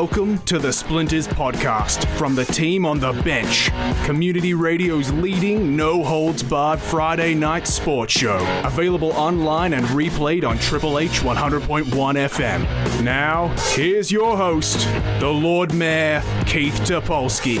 Welcome to the Splinters podcast from the team on the bench, Community Radio's leading no holds barred Friday night sports show. Available online and replayed on Triple H 100.1 FM. Now, here's your host, the Lord Mayor, Keith Topolsky.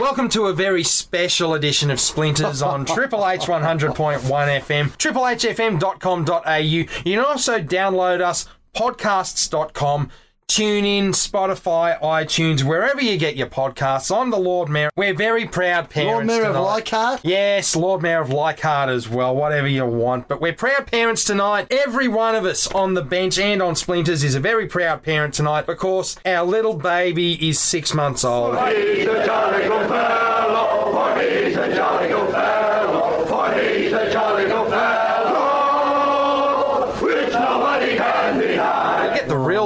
Welcome to a very special edition of Splinters on Triple H 100.1 FM, triplehfm.com.au. You can also download us podcasts.com, TuneIn, Spotify, iTunes, wherever you get your podcasts. I'm the Lord Mayor. We're very proud parents. Lord Mayor of tonight. Leichhardt? Yes, Lord Mayor of Leichhardt as well, whatever you want. But we're proud parents tonight. Every one of us on the bench and on Splinters is a very proud parent tonight because our little baby is six months old.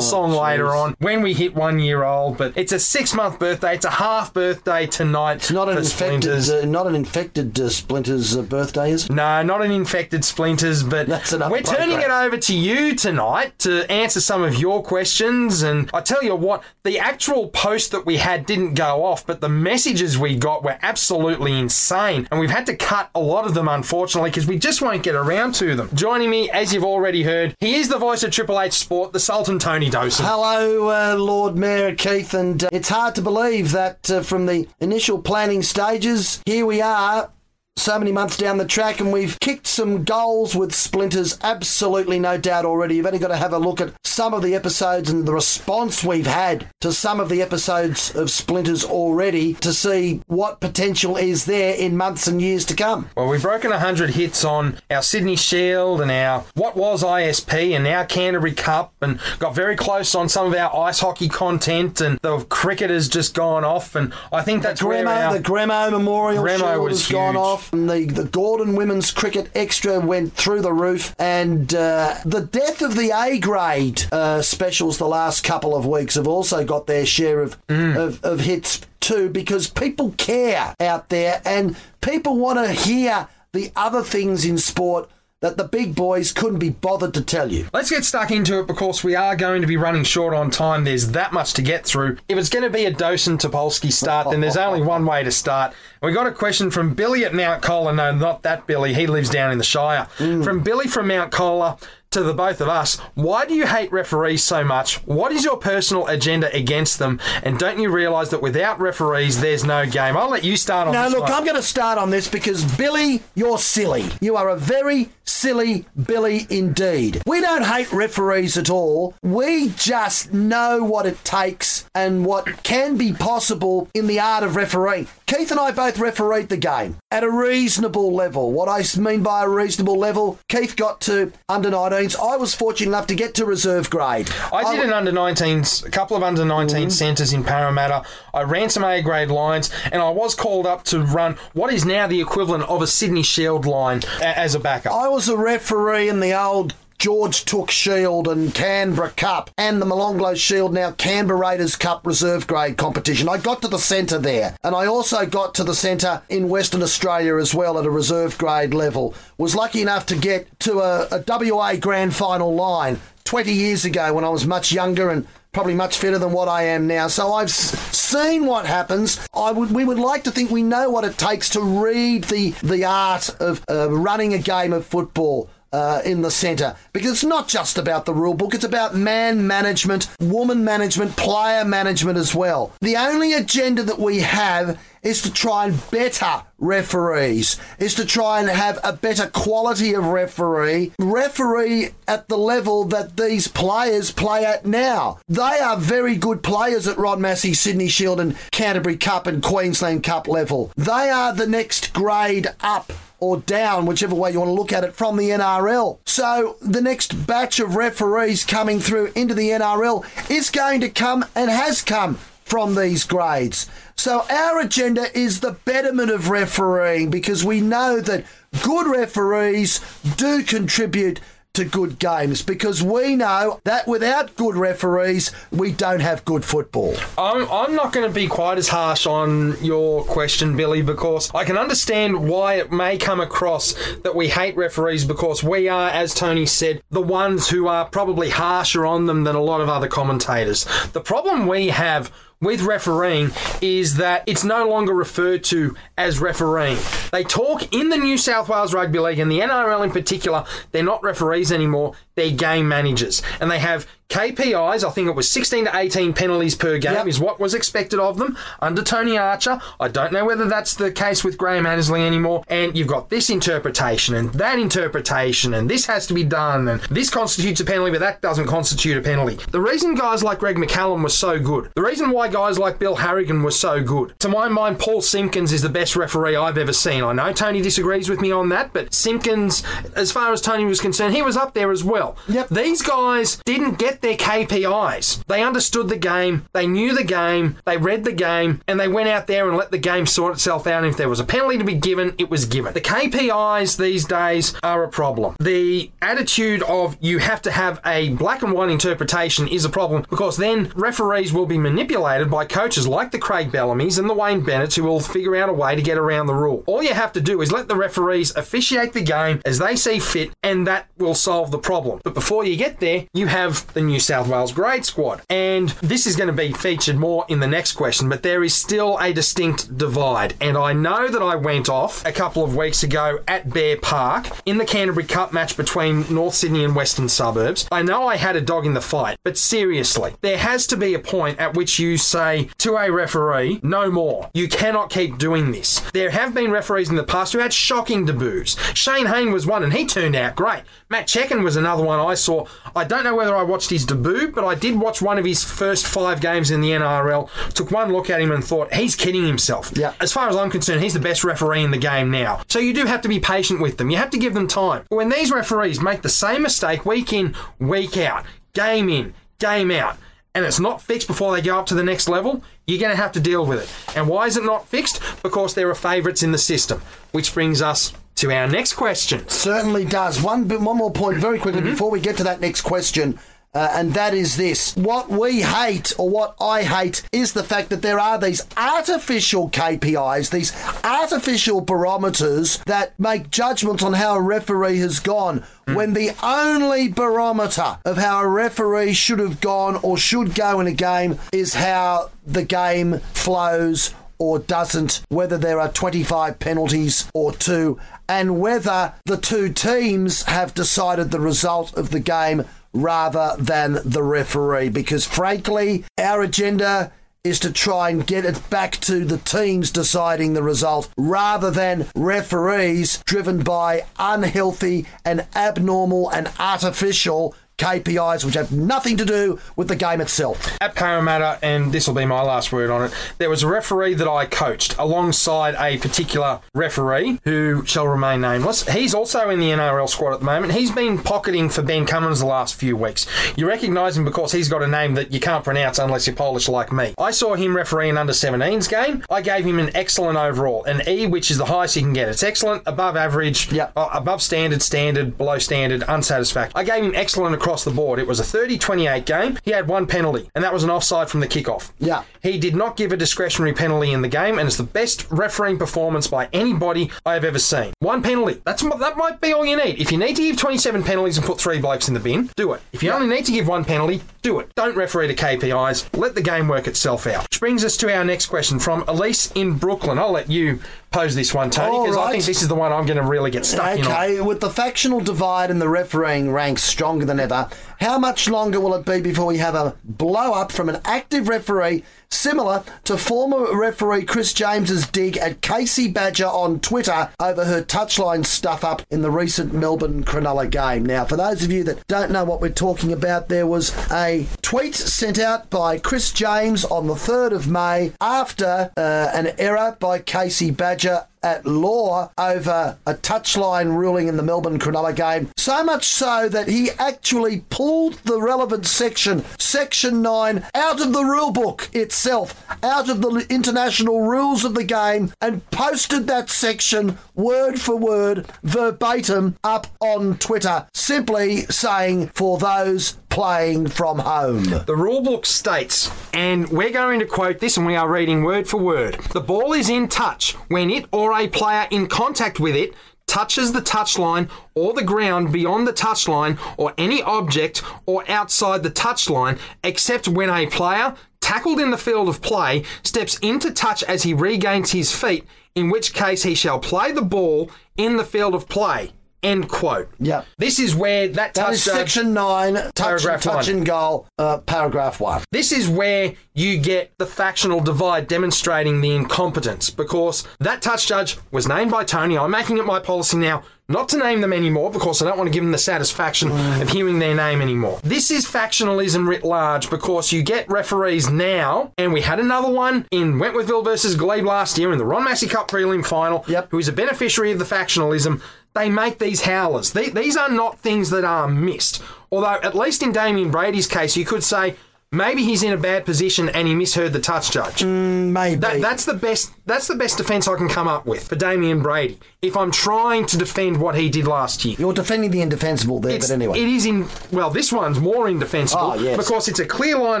Get the real song later on when we hit one year old. But it's a six month birthday. It's a half birthday tonight. It's not an infected, Splinters. uh, not an infected uh, Splinter's uh, birthday, is it? no, not an infected splinters, but That's another we're turning it over to you tonight to answer some of your questions. And I tell you what, the actual post that we had didn't go off, but the messages we got were absolutely insane. And we've had to cut a lot of them, unfortunately, because we just won't get around to them. Joining me, as you've already heard, he is the voice of Triple H Sport, the Sultan Tony Dawson. Hello, uh, Lord Mayor Keith, and uh, it's hard to believe that uh, from the initial planning stages, here we are. So many months down the track, and we've kicked some goals with splinters. Absolutely no doubt already. You've only got to have a look at some of the episodes and the response we've had to some of the episodes of splinters already to see what potential is there in months and years to come. Well, we've broken 100 hits on our Sydney Shield and our what was ISP and our Canterbury Cup and got very close on some of our ice hockey content and the cricket has just gone off and I think that's where Gremo, our... the Gremo Memorial Gremo Shield has gone huge. Off. And the, the Gordon Women's Cricket Extra went through the roof. And uh, the death of the A grade uh, specials the last couple of weeks have also got their share of, Mm. of, of hits too because people care out there and people want to hear the other things in sport that the big boys couldn't be bothered to tell you. Let's get stuck into it because we are going to be running short on time. There's that much to get through. If it's going to be a Dawson Topolsky start, then there's only one way to start. We got a question from Billy at Mount Colah. No, not that Billy. He lives down in the Shire. Mm. From Billy from Mount Colah to the both of us. Why do you hate referees so much? What is your personal agenda against them? And don't you realise that without referees, there's no game? I'll let you start on No, this look, one. I'm going to start on this because Billy, you're silly. You are a very silly Billy indeed. We don't hate referees at all. We just know what it takes and what can be possible in the art of refereeing. Keith and I both refereed the game at a reasonable level. What I mean by a reasonable level, Keith got to under 19s. I was fortunate enough to get to reserve grade. I did w- an under 19s, a couple of under 19 mm. centres in Parramatta. I ran some A grade lines, and I was called up to run what is now the equivalent of a Sydney Shield line a- as a backup. I was a referee in the old George Tooke Shield and Canberra Cup and the Molonglo Shield, now Canberra Raiders Cup reserve grade competition. I got to the centre there, and I also got to the centre in Western Australia as well at a reserve grade level. Was lucky enough to get to a, a WA grand final line 20 years ago when I was much younger and probably much fitter than what I am now. So I've seen what happens. I would we would like to think we know what it takes to read the the art of uh, running a game of football. Uh, in the centre because it's not just about the rule book it's about man management woman management player management as well the only agenda that we have is to try and better referees, is to try and have a better quality of referee, referee at the level that these players play at now. They are very good players at Ron Massey, Sydney Shield, and Canterbury Cup and Queensland Cup level. They are the next grade up or down, whichever way you want to look at it, from the NRL. So the next batch of referees coming through into the NRL is going to come and has come from these grades. So our agenda is the betterment of refereeing because we know that good referees do contribute to good games because we know that without good referees, we don't have good football. I'm, I'm not going to be quite as harsh on your question, Billy, because I can understand why it may come across that we hate referees because we are, as Tony said, the ones who are probably harsher on them than a lot of other commentators. The problem we have with refereeing is that it's no longer referred to as refereeing. They talk in the New South Wales Rugby League and the NRL in particular, they're not referees anymore, they're game managers. And they have KPIs, I think it was 16 to 18 penalties per game, Yep. is what was expected of them under Tony Archer. I don't know whether that's the case with Graham Annesley anymore. And you've got this interpretation and that interpretation, and this has to be done, and this constitutes a penalty, but that doesn't constitute a penalty. The reason guys like Greg McCallum was so good, the reason why guys like Bill Harrigan were so good, to my mind, Paul Simpkins is the best referee I've ever seen. I know Tony disagrees with me on that, but Simpkins, as far as Tony was concerned, he was up there as well. Yep. These guys didn't get their KPIs. They understood the game, they knew the game, they read the game, and they went out there and let the game sort itself out. And if there was a penalty to be given, it was given. The KPIs these days are a problem. The attitude of you have to have a black and white interpretation is a problem because then referees will be manipulated by coaches like the Craig Bellamy's and the Wayne Bennett's who will figure out a way to get around the rule. All you have to do is let the referees officiate the game as they see fit, and that will solve the problem. But before you get there, you have the New South Wales grade squad. And this is going to be featured more in the next question, but there is still a distinct divide. And I know that I went off a couple of weeks ago at Bear Park in the Canterbury Cup match between North Sydney and Western Suburbs. I know I had a dog in the fight, but seriously, there has to be a point at which you say to a referee, no more. You cannot keep doing this. There have been referees in the past who had shocking debuts. Shane Hayne was one and he turned out great. Matt Cecchin was another one I saw. I don't know whether I watched his debut, but I did watch one of his first five games in the NRL. Took one look at him and thought, he's kidding himself. Yeah. As far as I'm concerned, he's the best referee in the game now. So you do have to be patient with them. You have to give them time. When these referees make the same mistake week in, week out, game in, game out, and it's not fixed before they go up to the next level, you're going to have to deal with it. And why is it not fixed? Because there are favourites in the system. Which brings us to our next question. Certainly does. One bit, one more point very quickly mm-hmm. before we get to that next question. Uh, and that is this. What we hate, or what I hate, is the fact that there are these artificial KPIs, these artificial barometers that make judgments on how a referee has gone, when the only barometer of how a referee should have gone or should go in a game is how the game flows or doesn't, whether there are 25 penalties or two, and whether the two teams have decided the result of the game rather than the referee. Because frankly, our agenda is to try and get it back to the teams deciding the result rather than referees driven by unhealthy and abnormal and artificial KPIs which have nothing to do with the game itself. At Parramatta, and this will be my last word on it, there was a referee that I coached alongside a particular referee who shall remain nameless. He's also in the NRL squad at the moment. He's been pocketing for Ben Cummins the last few weeks. You recognise him because he's got a name that you can't pronounce unless you're Polish like me. I saw him referee an under 17s game. I gave him an excellent overall, an E, which is the highest you can get. It's excellent, above average, Yeah. uh, above standard, standard, below standard, unsatisfactory. I gave him excellent across the board. It was a 30 28 game. He had one penalty, and that was an offside from the kickoff. Yeah. He did not give a discretionary penalty in the game, and it's the best refereeing performance by anybody I have ever seen. One penalty. That's that might be all you need. If you need to give 27 penalties and put three blokes in the bin, do it. If you only need to give one penalty, do it. Don't referee to KPIs. Let the game work itself out. Which brings us to our next question from Elise in Brooklyn. I'll let you pose this one, Tony, because I think this is the one I'm going to really get stuck in. Okay, with the factional divide and the refereeing ranks stronger than ever, あ。How much longer will it be before we have a blow up from an active referee similar to former referee Chris James's dig at Kasey Badger on Twitter over her touchline stuff up in the recent Melbourne Cronulla game? Now, for those of you that don't know what we're talking about, there was a tweet sent out by Chris James on the 3rd of May after uh, an error by Kasey Badger at law over a touchline ruling in the Melbourne Cronulla game. So much so that he actually pulled the relevant section, Section 9, out of the rule book itself, out of the international rules of the game, and posted that section word for word, verbatim, up on Twitter, simply saying for those playing from home. The rulebook states, and we're going to quote this and we are reading word for word the ball is in touch when it or a player in contact with it touches the touchline or the ground beyond the touchline or any object or outside the touchline except when a player tackled in the field of play steps into touch as he regains his feet in which case he shall play the ball in the field of play end quote Yeah. this is where that, That touch is judge- section 9, touch, Paragraph touch one. and goal, uh, paragraph 1. This is where you get the factional divide demonstrating the incompetence because that touch judge was named by Tony. I'm making it my policy now not to name them anymore because I don't want to give them the satisfaction of hearing their name anymore. This is factionalism writ large because you get referees now, and we had another one in Wentworthville versus Glebe last year in the Ron Massey Cup prelim final, Yep. who is a beneficiary of the factionalism. They make these howlers. These are not things that are missed. Although, at least in Damien Brady's case, you could say maybe he's in a bad position and he misheard the touch judge. Mm, maybe. That, that's the best. That's the best defence I can come up with for Damien Brady. If I'm trying to defend what he did last year, You're defending the indefensible there, It's- but anyway. it is in. Well, this one's more indefensible Oh, yes. because it's a clear line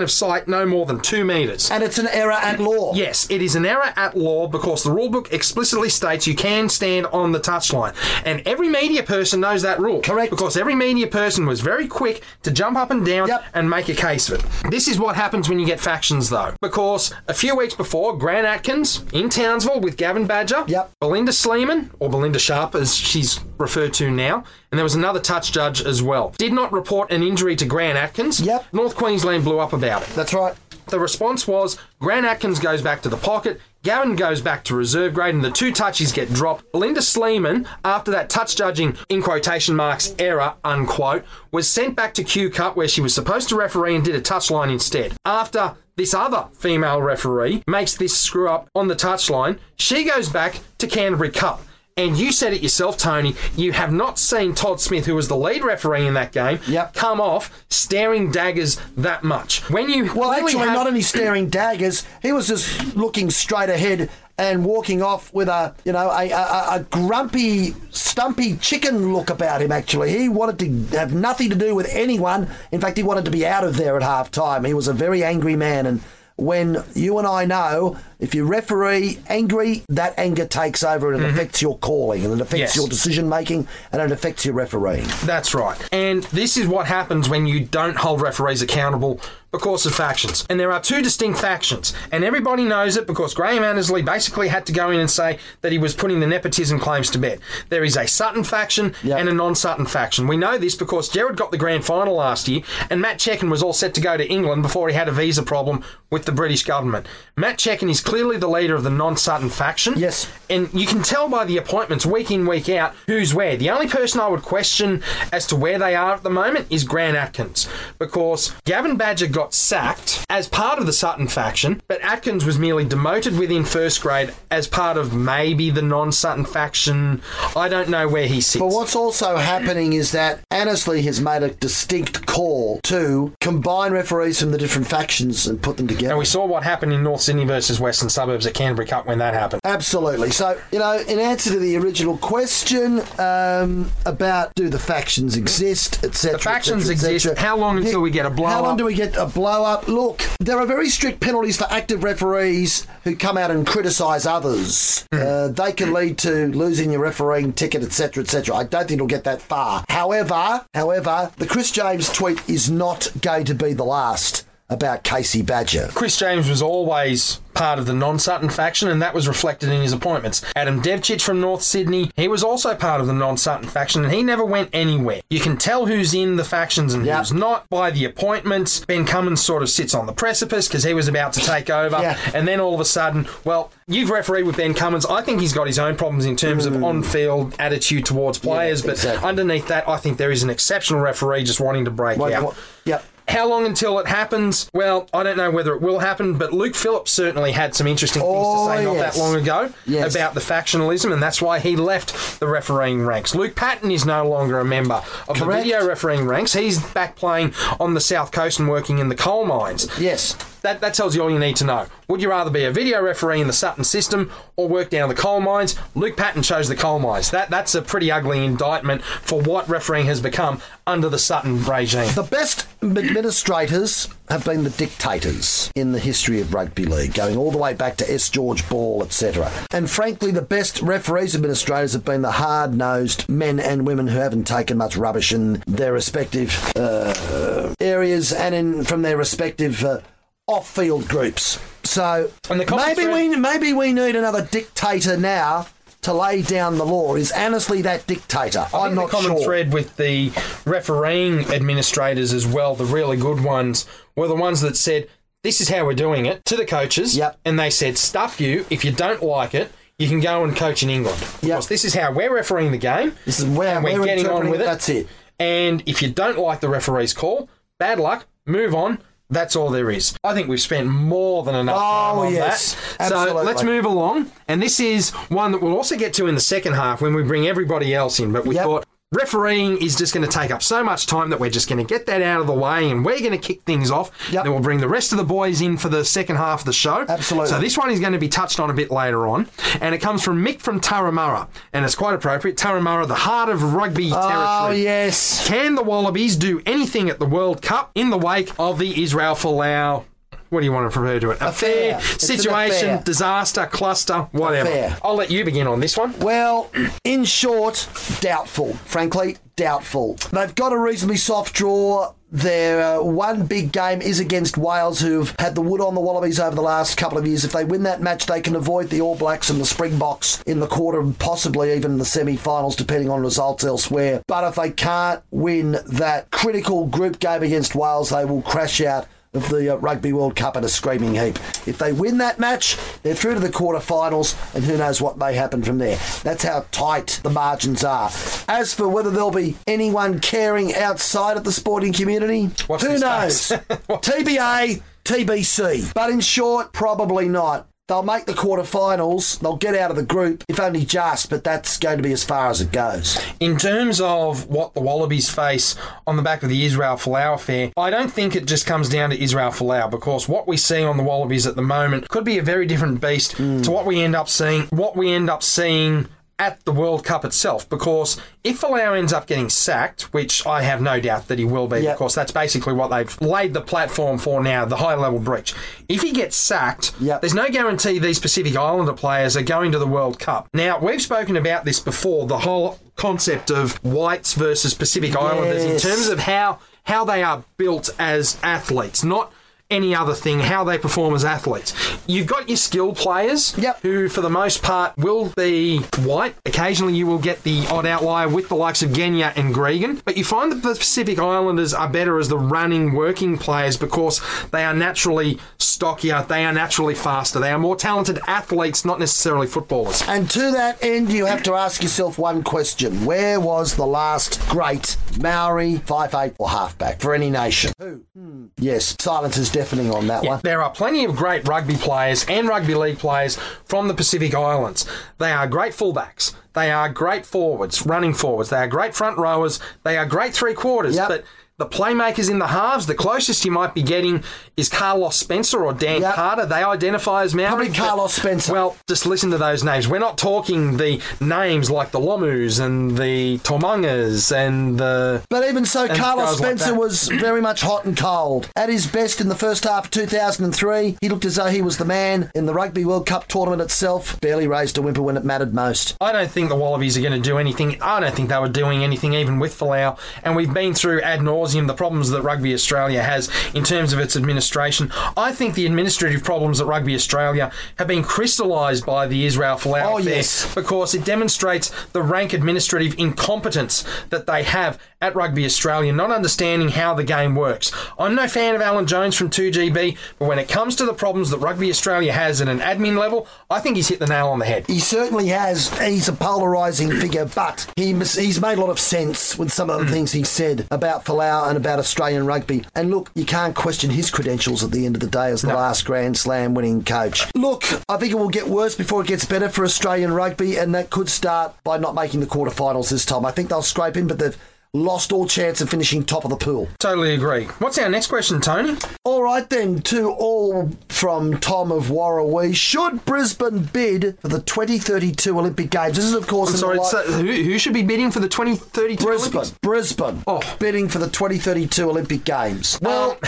of sight, no more than two metres. and it's an error at law. Yes, it is an error at law because the rulebook explicitly states you can stand on the touchline. And every media person knows that rule. Correct. Because every media person was very quick to jump up and down Yep. and make a case of it. This is what happens when you get factions, though. Because a few weeks before, Grant Atkins in Townsville with Gavin Badger, Yep. Belinda Sleeman, or Belinda Sharp as she's referred to now, and there was another touch judge as well, did not report an injury to Grant Atkins. Yep. North Queensland blew up about it. That's right. The response was Grant Atkins goes back to the pocket, Gavin goes back to reserve grade, and the two touches get dropped. Belinda Sleeman, after that touch judging, in quotation marks, error, unquote, was sent back to Q Cup where she was supposed to referee and did a touchline instead. After this other female referee makes this screw up on the touchline, she goes back to Canterbury Cup. And you said it yourself, Tony. You have not seen Todd Smith, who was the lead referee in that game, Yep. come off staring daggers that much. When you Well, actually, have- not only staring daggers, he was just looking straight ahead and walking off with a, you know, a, a, a grumpy, stumpy chicken look about him, actually. He wanted to have nothing to do with anyone. In fact, he wanted to be out of there at half time. He was a very angry man. And when you and I know, if you referee angry, that anger takes over and it affects your calling and it affects Mm-hmm. Yes. your decision making and it affects your refereeing. That's right. And this is what happens when you don't hold referees accountable because of factions. And there are two distinct factions. And everybody knows it because Graham Annesley basically had to go in and say that he was putting the nepotism claims to bed. There is a Sutton faction Yep. and a non Sutton faction. We know this because Jared got the grand final last year and Matt Cecchin was all set to go to England before he had a visa problem with the British government. Matt Cecchin is clearly the leader of the non Sutton faction. Yes. And you can tell by the appointments week in, week out, who's where. The only person I would question as to where they are at the moment is Grant Atkins. Because Gavin Badger got sacked as part of the Sutton faction, but Atkins was merely demoted within first grade as part of maybe the non Sutton faction. I don't know where he sits. But what's also happening is that Annesley has made a distinct call to combine referees from the different factions and put them together. and we saw what happened in North Sydney versus Western Suburbs at Canterbury Cup when that happened. Absolutely. So, you know, in answer to the original question um, about do the factions exist, etc. The factions et cetera, et exist. cetera. How long until we get a blow How long up? do we get a blow up? Look, there are very strict penalties for active referees who come out and criticise others. Hmm. Uh, they can lead to losing your refereeing ticket, etc., etc. I don't think it'll get that far. However, however, the Chris James tweet is not going to be the last about Kasey Badger. Chris James was always part of the non-Sutton faction, and that was reflected in his appointments. Adam Devcich from North Sydney, he was also part of the non-Sutton faction, and he never went anywhere. You can tell who's in the factions and Yep. who's not by the appointments. Ben Cummins sort of sits on the precipice because he was about to take over, Yeah. and then all of a sudden, well, you've refereed with Ben Cummins. I think he's got his own problems in terms of on-field attitude towards players, but Mm. exactly. underneath that, I think there is an exceptional referee just wanting to break Wait, out. what- Yep. How long until it happens? Well, I don't know whether it will happen, but Luke Phillips certainly had some interesting things Oh, to say oh, not yes. that long ago Yes. about the factionalism, and that's why he left the refereeing ranks. Luke Patten is no longer a member of the Correct. video refereeing ranks. He's back playing on the south coast and working in the coal mines. Yes. That, that tells you all you need to know. Would you rather be a video referee in the Sutton system or work down the coal mines? Luke Patten chose the coal mines. That that's a pretty ugly indictment for what refereeing has become under the Sutton regime. The best administrators have been the dictators in the history of rugby league, going all the way back to S. George Ball, etc. And frankly, the best referees administrators have been the hard nosed men and women who haven't taken much rubbish in their respective uh, areas and in from their respective. Uh, off-field groups. So maybe thread- we maybe we need another dictator now to lay down the law. Is Annesley that dictator? I I'm think not the common sure. thread with the refereeing administrators as well, the really good ones, were the ones that said, "This is how we're doing it" to the coaches, Yep. and they said, "Stuff you! If you don't like it." You can go and coach in England because this is how we're refereeing the game. This is where we're, we're getting on with it, it. that's it. And if you don't like the referee's call, bad luck. Move on. That's all there is. I think we've spent more than enough oh, time Oh, on yes. that. So let's move along. And this is one that we'll also get to in the second half when we bring everybody else in. But we Yep. thought refereeing is just going to take up so much time that we're just going to get that out of the way and we're going to kick things off. Yep. Then we'll bring the rest of the boys in for the second half of the show. Absolutely. So this one is going to be touched on a bit later on. And it comes from Mick from Turramurra. And it's quite appropriate. Turramurra, the heart of rugby oh, territory. Oh yes. Can the Wallabies do anything at the World Cup in the wake of the Israel Folau? What do you want to refer to it? Affair, Affair. Situation, affair. disaster, cluster, whatever. Affair. I'll let you begin on this one. Well, in short, doubtful. Frankly, doubtful. They've got a reasonably soft draw. Their uh, one big game is against Wales, who've had the wood on the Wallabies over the last couple of years. If they win that match, they can avoid the All Blacks and the Springboks in the quarter, and possibly even the semi-finals, depending on results elsewhere. But if they can't win that critical group game against Wales, they will crash out of the uh, Rugby World Cup in a screaming heap. If they win that match, they're through to the quarterfinals, and who knows what may happen from there. That's how tight the margins are. As for whether there'll be anyone caring outside of the sporting community, Watch who knows? TBA, TBC. But in short, probably not. They'll make the quarterfinals. They'll get out of the group, if only just, but that's going to be as far as it goes. In terms of what the Wallabies face on the back of the Israel Folau affair, I don't think it just comes down to Israel Folau because what we see on the Wallabies at the moment could be a very different beast hmm. to what we end up seeing. What we end up seeing at the World Cup itself, because if Folau ends up getting sacked, which I have no doubt that he will be, Yep. because that's basically what they've laid the platform for now, the high level breach. If he gets sacked, Yep. there's no guarantee these Pacific Islander players are going to the World Cup. Now, we've spoken about this before, the whole concept of whites versus Pacific Islanders in terms of how how they are built as athletes, not any other thing, how they perform as athletes. You've got your skilled players Yep. who, for the most part, will be white. Occasionally, you will get the odd outlier with the likes of Genia and Gregan, but you find that the Pacific Islanders are better as the running, working players because they are naturally stockier, they are naturally faster, they are more talented athletes, not necessarily footballers. And to that end, you have to ask yourself one question. Where was the last great Maori 5'8 or halfback for any nation? Who? Hmm. Yes, silence is deafening on that one. There are plenty of great rugby players and rugby league players from the Pacific Islands. They are great fullbacks. They are great forwards, running forwards. They are great front rowers. They are great three quarters. Yep. But the playmakers in the halves, the closest you might be getting is Carlos Spencer or Dan Yep. Carter. They identify as Maori. Probably Carlos Spencer. Well, just listen to those names. We're not talking the names like the Lomus and the Tomungas and the But even so, Carlos guys like Spencer was very much hot and cold. At his best in the first half of 2003, he looked as though he was the man in the Rugby World Cup tournament itself. Barely raised a whimper when it mattered most. I don't think the Wallabies are going to do anything. I don't think they were doing anything even with Folau. And we've been through ad nauseum the problems that Rugby Australia has in terms of its administration. I think the administrative problems at Rugby Australia have been crystallised by the Israel Folau Oh, affair yes. because it demonstrates the rank administrative incompetence that they have at Rugby Australia, not understanding how the game works. I'm no fan of Alan Jones from 2GB, but when it comes to the problems that Rugby Australia has at an admin level, I think he's hit the nail on the head. He certainly has. He's a polarising figure, but he he's made a lot of sense with some of the mm. things he said about Folau and about Australian rugby. And look, you can't question his credentials at the end of the day as the last Grand Slam winning coach. Look, I think it will get worse before it gets better for Australian rugby, and that could start by not making the quarterfinals this time. I think they'll scrape in, but they've lost all chance of finishing top of the pool. Totally agree. What's our next question, Tony? All right, then, to all from Tom of Warrawee. Should Brisbane bid for the 2032 Olympic Games? This is, of course, sorry, so who, who should be bidding for the 2032 Brisbane, Olympics? Brisbane, Oh. bidding for the 2032 Olympic Games. Uh, well,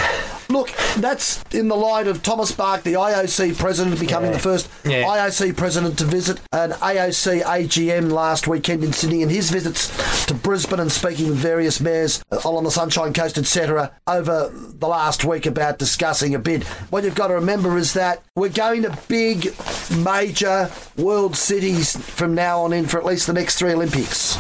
look, that's in the light of Thomas Bach, the IOC president, becoming the first Yeah. IOC president to visit an AOC AGM last weekend in Sydney, and his visits to Brisbane and speaking with various mayors all on the Sunshine Coast, etc., over the last week about discussing a bid. What you've got to remember is that we're going to big, major world cities from now on in for at least the next three Olympics.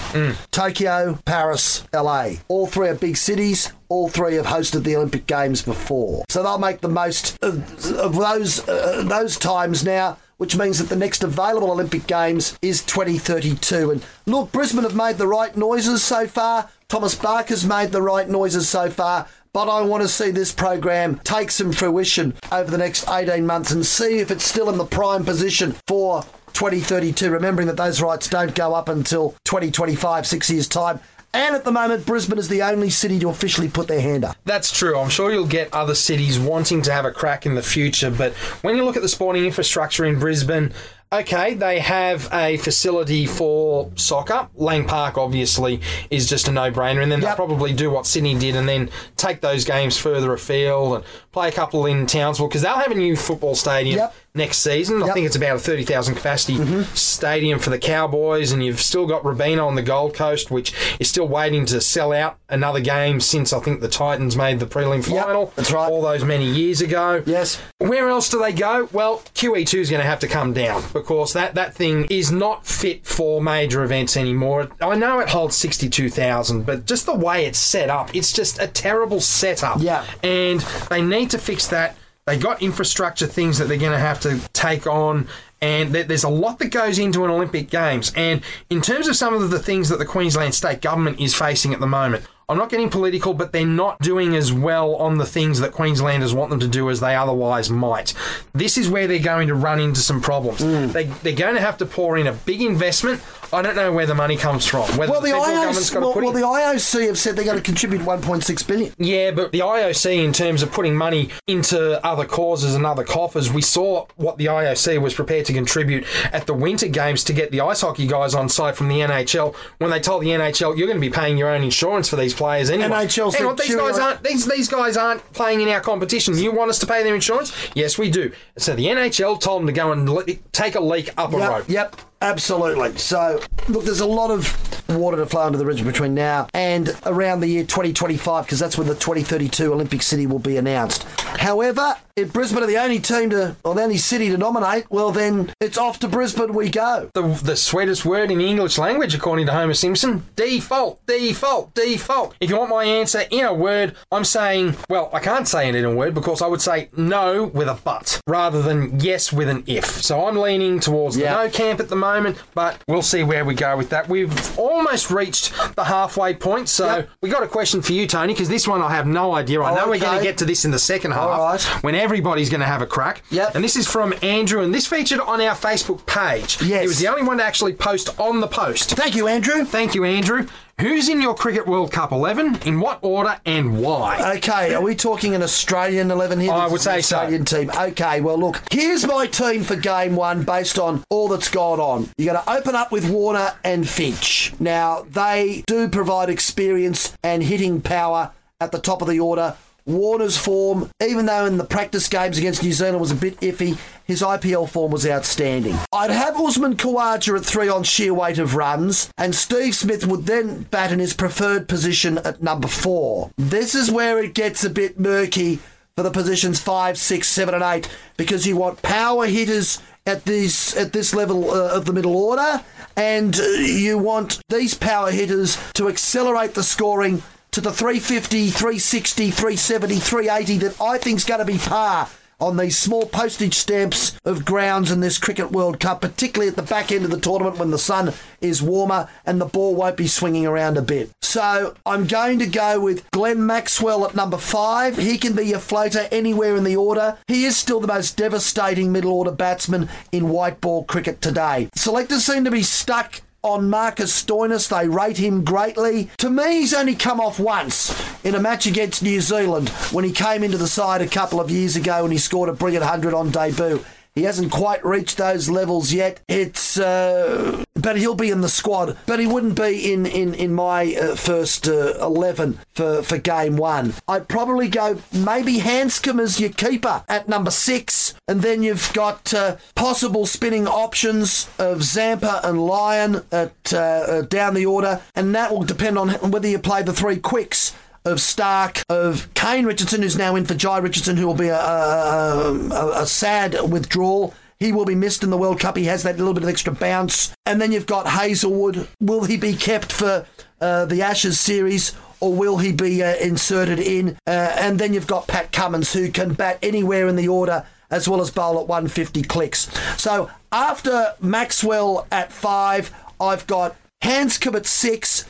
Tokyo, Paris, LA. All three are big cities. All three have hosted the Olympic Games before, so they'll make the most of, of those uh, those times now. Which means that the next available Olympic Games is 2032. And look, Brisbane have made the right noises so far. Thomas Barker's made the right noises so far. But I want to see this program take some fruition over the next 18 months and see if it's still in the prime position for 2032, remembering that those rights don't go up until 2025, six years' time. And at the moment, Brisbane is the only city to officially put their hand up. That's true. I'm sure you'll get other cities wanting to have a crack in the future, but when you look at the sporting infrastructure in Brisbane, okay, they have a facility for soccer. Lang Park, obviously, is just a no brainer, and then Yep. they'll probably do what Sydney did and then take those games further afield and play a couple in Townsville because they'll have a new football stadium. Yep. Next season, I think it's about a thirty thousand capacity mm-hmm. stadium for the Cowboys, and you've still got Robina on the Gold Coast, which is still waiting to sell out another game since I think the Titans made the prelim Yep, final. that's right. All those many years ago. Yes. Where else do they go? Well, QE2 is going to have to come down because that, that thing is not fit for major events anymore. I know it holds 62,000, but just the way it's set up, it's just a terrible setup. Yeah. And they need to fix that. They got infrastructure things that they're going to have to take on. And there's a lot that goes into an Olympic Games. And in terms of some of the things that the Queensland state government is facing at the moment, I'm not getting political, but they're not doing as well on the things that Queenslanders want them to do as they otherwise might. This is where they're going to run into some problems. Mm. They, they're going to have to pour in a big investment. I don't know where the money comes from. Whether Well, the the, IOC, got to well, well, the IOC have said they're going to contribute 1.6 billion. Yeah, but the IOC, in terms of putting money into other causes and other coffers, we saw what the IOC was prepared to contribute at the Winter Games to get the ice hockey guys on site from the NHL when they told the NHL, you're going to be paying your own insurance for these players anyway. NHL Hang said, on, these guys aren't these, these guys aren't playing in our competition. You want us to pay their insurance? Yes, we do. So the NHL told them to go and le- take a leak up a Yep, road. yep, absolutely. So, look, there's a lot of water to flow into the region between now and around the year 2025 because that's when the 2032 Olympic City will be announced. However, if Brisbane are the only team to, or the only city to nominate, well, then it's off to Brisbane we go. the, the sweetest word in the English language, according to Homer Simpson. Default, default, default. If you want my answer in a word, I'm saying, well, I can't say it in a word because I would say no with a but rather than yes with an if. So I'm leaning towards Yeah. the no camp at the moment, but we'll see where we go with that. We've almost reached the halfway point, so Yep. we got a question for you, Tony, because this one I have no idea. I oh, know we're going to get to this in the second half All right. when everybody's going to have a crack. Yep. And this is from Andrew, and this featured on our Facebook page. Yes. He was the only one to actually post on the post. Thank you, Andrew. Thank you, Andrew. Who's in your Cricket World Cup 11? In what order and why? Okay, are we talking an Australian 11 here? I This would say so. Australian team. Okay, well, look, here's my team for game one based on all that's gone on. You're going to open up with Warner and Finch. Now, they do provide experience and hitting power at the top of the order. Warner's form, even though in the practice games against New Zealand was a bit iffy, his IPL form was outstanding. I'd have Usman Khawaja at three on sheer weight of runs, and Steve Smith would then bat in his preferred position at number four. This is where it gets a bit murky for the positions five, six, seven, and eight because you want power hitters at this at this level uh, of the middle order, and uh, you want these power hitters to accelerate the scoring to the 350, 360, 370, 380 that I think's going to be par on these small postage stamps of grounds in this Cricket World Cup, particularly at the back end of the tournament when the sun is warmer and the ball won't be swinging around a bit. So I'm going to go with Glenn Maxwell at number five. He can be your floater anywhere in the order. He is still the most devastating middle order batsman in white ball cricket today. Selectors seem to be stuck on Marcus Stoinis. They rate him greatly. To me, he's only come off once in a match against New Zealand when he came into the side a couple of years ago and he scored a brilliant 100 on debut. He hasn't quite reached those levels yet. It's, uh, but he'll be in the squad. But he wouldn't be in in in my uh, first uh, eleven for for game one. I'd probably go maybe Handscomb as your keeper at number six, and then you've got uh, possible spinning options of Zampa and Lyon at uh, down the order, and that will depend on whether you play the three quicks of Starc, of Kane Richardson, who's now in for Jhye Richardson, who will be a, a, a, a sad withdrawal. He will be missed in the World Cup. He has that little bit of extra bounce. And then you've got Hazlewood. Will he be kept for uh, the Ashes series? Or will he be uh, inserted in? Uh, and then you've got Pat Cummins, who can bat anywhere in the order as well as bowl at 150 clicks. So after Maxwell at five, I've got Handscomb at six.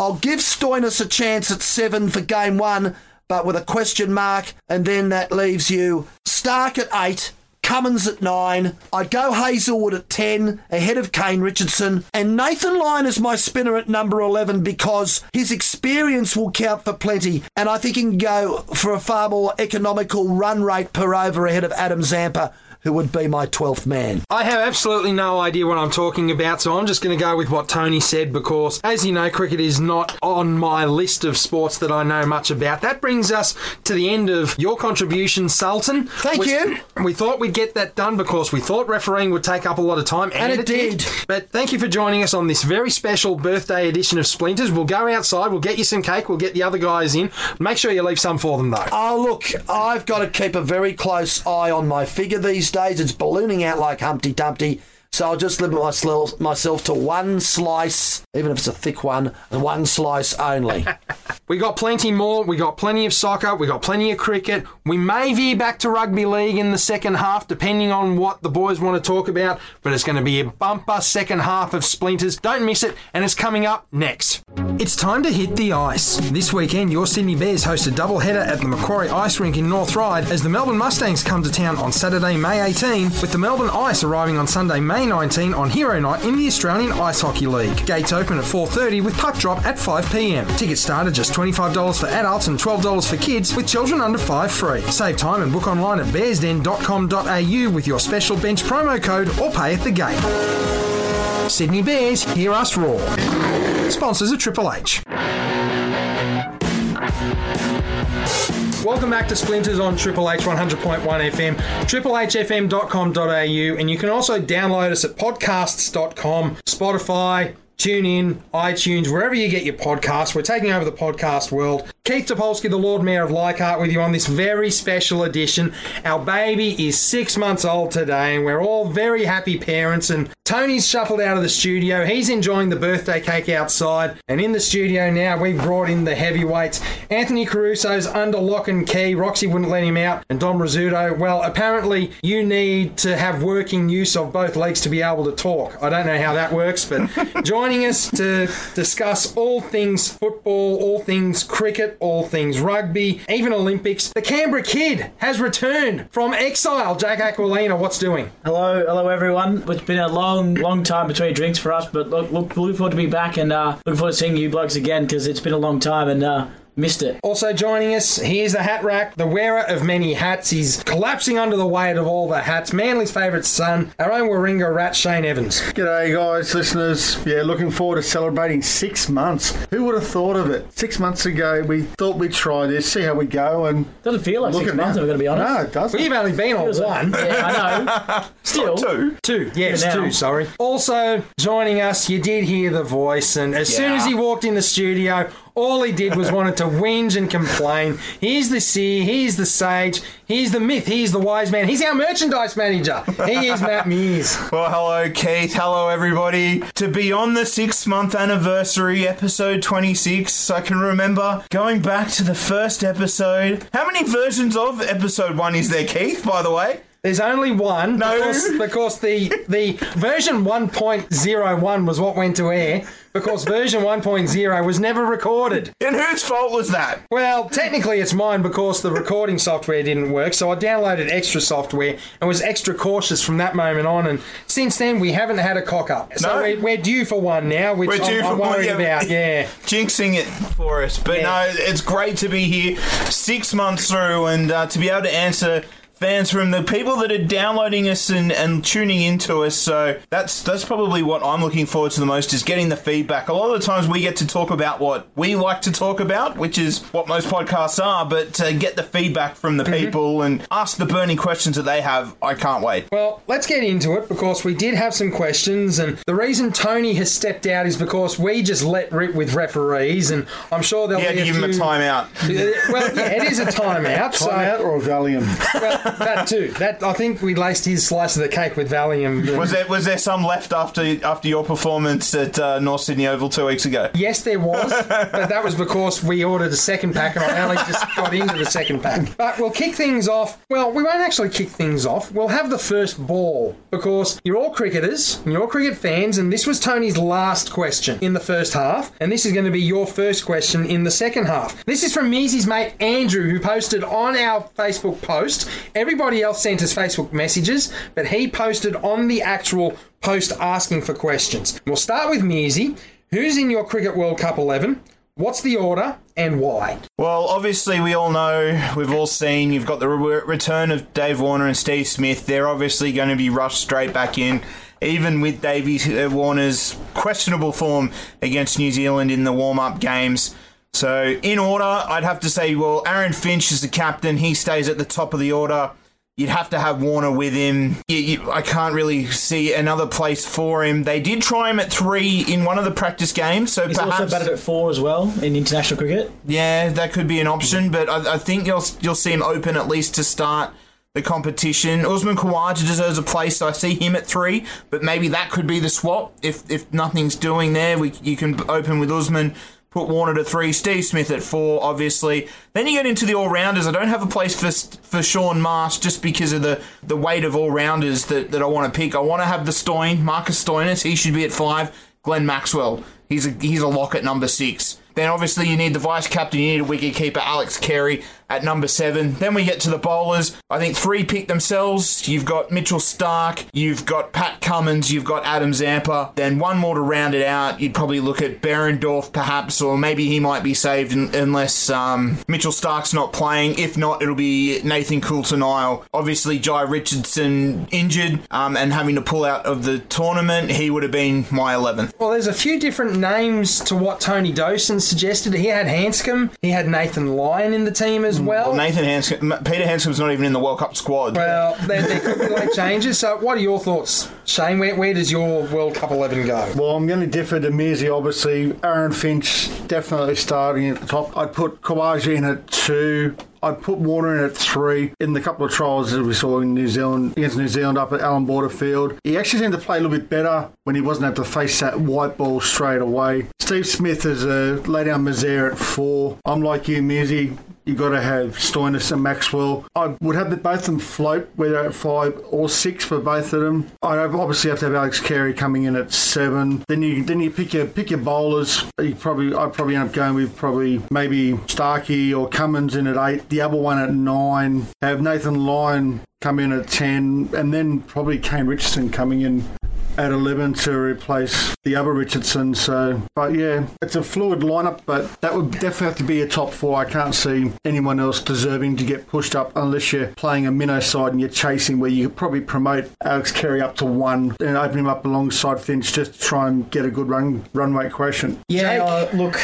I'll give Stoinis a chance at seven for game one, but with a question mark, and then that leaves you Starc at eight. Cummins at nine. I'd go Hazlewood at 10, ahead of Kane Richardson. And Nathan Lyon is my spinner at number 11 because his experience will count for plenty. And I think he can go for a far more economical run rate per over ahead of Adam Zampa, who would be my 12th man. I have absolutely no idea what I'm talking about, so I'm just going to go with what Tony said because, as you know, cricket is not on my list of sports that I know much about. That brings us to the end of your contribution, Sultan. Thank we, you. We thought we'd get that done because we thought refereeing would take up a lot of time, and, And it did. But thank you for joining us on this very special birthday edition of Splinters. We'll go outside, we'll get you some cake, we'll get the other guys in. Make sure you leave some for them, though. Oh, look, I've got to keep a very close eye on my figure these days. It's ballooning out like Humpty Dumpty. So I'll just limit myself, myself to one slice, even if it's a thick one, and one slice only. We got plenty more. We got plenty of soccer. We got plenty of cricket. We may veer back to rugby league in the second half, depending on what the boys want to talk about. But it's going to be a bumper second half of Splinters. Don't miss it, and it's coming up next. It's time to hit the ice. This weekend, your Sydney Bears host a doubleheader at the Macquarie Ice Rink in North Ryde as the Melbourne Mustangs come to town on Saturday, May 18, with the Melbourne Ice arriving on Sunday, May 19 on Hero Night in the Australian Ice Hockey League. Gates open at 4:30 with puck drop at 5 p.m. Tickets start at just $25 for adults and $12 for kids, with children under 5 free. Save time and book online at bearsden.com.au with your special bench promo code or pay at the gate. Sydney Bears, hear us roar. Sponsors of Triple H. Welcome back to Splinters on Triple H 100.1 FM, triplehfm.com.au, and you can also download us at podcasts.com, Spotify, TuneIn, iTunes, wherever you get your podcasts. We're taking over the podcast world. Keith Topolsky, the Lord Mayor of Leichhardt, with you on this very special edition. Our baby is six months old today, and we're all very happy parents. And Tony's shuffled out of the studio. He's enjoying the birthday cake outside. And in the studio now, we've brought in the heavyweights. Anthony Caruso's under lock and key. Roxy wouldn't let him out. And Dom Rizzuto, well, apparently you need to have working use of both legs to be able to talk. I don't know how that works, but joining us to discuss all things football, all things cricket, all things rugby, even Olympics, the Canberra Kid has returned from exile. Jack Aquilina, what's doing? Hello, hello everyone. It's been a long, long time between drinks for us, but look, look looking forward to be back and uh, looking forward to seeing you blokes again because it's been a long time and uh, missed it. Also joining us, here's the hat rack, the wearer of many hats. He's collapsing under the weight of all the hats. Manly's favourite son, our own Warringah rat, Shane Evans. G'day, guys, listeners. Yeah, looking forward to celebrating six months. Who would have thought of it? Six months ago, we thought we'd try this, see how we go, and Doesn't feel like six months. now. I'm going to be honest. No, it doesn't. We've only been on Feels like- one. Yeah, I know. Still, Two. Two, yes, Yeah, two, sorry. Also joining us, you did hear the voice, and as soon as he walked in the studio, All he did was wanted to whinge and complain. He's the seer, he's the sage, he's the myth, he's the wise man, he's our merchandise manager. He is Matt Mears. Well, hello, Keith. Hello, everybody. To be on the six month anniversary, episode 26, I can remember going back to the first episode. How many versions of episode one is there, Keith, by the way? There's only one No. because, because the the version 1.01 was what went to air because version 1.0 was never recorded. And whose fault was that? Well, technically it's mine because the recording software didn't work, so I downloaded extra software and was extra cautious from that moment on. And since then, we haven't had a cock up. So No. we're, we're due for one now, which We're due I'm, I'm for one, worried yeah. about. Yeah. jinxing it for us. But Yeah. no, it's great to be here six months through and uh, to be able to answer fans from the people that are downloading us and, and tuning into us. So that's that's probably what I'm looking forward to the most is getting the feedback. A lot of the times we get to talk about what we like to talk about, which is what most podcasts are, but to get the feedback from the mhm. people and ask the burning questions that they have, I can't wait. Well, let's get into it because we did have some questions, and the reason Tony has stepped out is because we just let rip with referees, and I'm sure they'll Yeah, be to a give them a timeout. Well, yeah, it is a timeout. so, Timeout or Valium? well, that too. That I think we laced his slice of the cake with Valium. Was there was there some left after after your performance at uh, North Sydney Oval two weeks ago? Yes, there was, but that was because we ordered a second pack and I only just got into the second pack. But we'll kick things off. Well, we won't actually kick things off. We'll have the first ball because you're all cricketers, and you're all cricket fans, and this was Tony's last question in the first half, and this is going to be your first question in the second half. This is from Measy's mate Andrew, who posted on our Facebook post. Everybody else sent us Facebook messages, but he posted on the actual post asking for questions. We'll start with Measy. Who's in your Cricket World Cup 11? What's the order and why? Well, obviously, we all know, we've all seen, you've got the re- return of Dave Warner and Steve Smith. They're obviously going to be rushed straight back in, even with Davey uh, Warner's questionable form against New Zealand in the warm up games. So, in order, I'd have to say, well, Aaron Finch is the captain. He stays at the top of the order. You'd have to have Warner with him. You, you, I can't really see another place for him. They did try him at three in one of the practice games, so He's perhaps also batted at four as well in international cricket. yeah, that could be an option, but I, I think you'll you'll see him open at least to start the competition. Usman Khawaja deserves a place, so I see him at three, but maybe that could be the swap if if nothing's doing there. We you can open with Usman. Put Warner to three, Steve Smith at four, obviously. Then you get into the all rounders. I don't have a place for for Shaun Marsh just because of the, the weight of all rounders that, that I want to pick. I want to have the Stoin, Marcus Stoinis. He should be at five. Glenn Maxwell. He's a he's a lock at number six. Then obviously you need the vice captain, you need a wicket keeper, Alex Carey at number seven. Then we get to the bowlers. I think three pick themselves. You've got Mitchell Starc, you've got Pat Cummins, you've got Adam Zampa. Then one more to round it out. You'd probably look at Behrendorff perhaps, or maybe he might be saved un- unless um, Mitchell Starc's not playing. If not, it'll be Nathan Coulter-Nile. Obviously Jhye Richardson injured um, and having to pull out of the tournament. He would have been my 11th. Well, there's a few different names to what Tony Dawson suggested. He had Handscomb, he had Nathan Lyon in the team as well. Well, Nathan Handscomb, Peter Handscomb's not even in the World Cup squad. Well, there, there could be late changes. So, what are your thoughts, Shane? Where, where does your World Cup 11 go? Well, I'm going to differ to Mearsey, obviously. Aaron Finch definitely starting at the top. I'd put Kawaji in at two. I'd put Warner in at three. In the couple of trials that we saw in New Zealand against New Zealand up at Allan Border Field, he actually seemed to play a little bit better when he wasn't able to face that white ball straight away. Steve Smith is a lay down misère at four. I'm like you, Mearsey. You got to have Stoinis and Maxwell. I would have both of them float, whether at five or six for both of them. I obviously have to have Alex Carey coming in at seven. Then you then you pick your pick your bowlers. You probably I'd probably end up going with probably maybe Starkey or Cummins in at eight. The other one at nine. Have Nathan Lyon come in at ten, and then probably Kane Richardson coming in at 11 to replace the other Richardson. So, but yeah, it's a fluid lineup, but that would definitely have to be a top four. I can't see anyone else deserving to get pushed up unless you're playing a minnow side and you're chasing where you could probably promote Alex Carey up to one and open him up alongside Finch just to try and get a good run run rate quotient. Yeah, uh, look,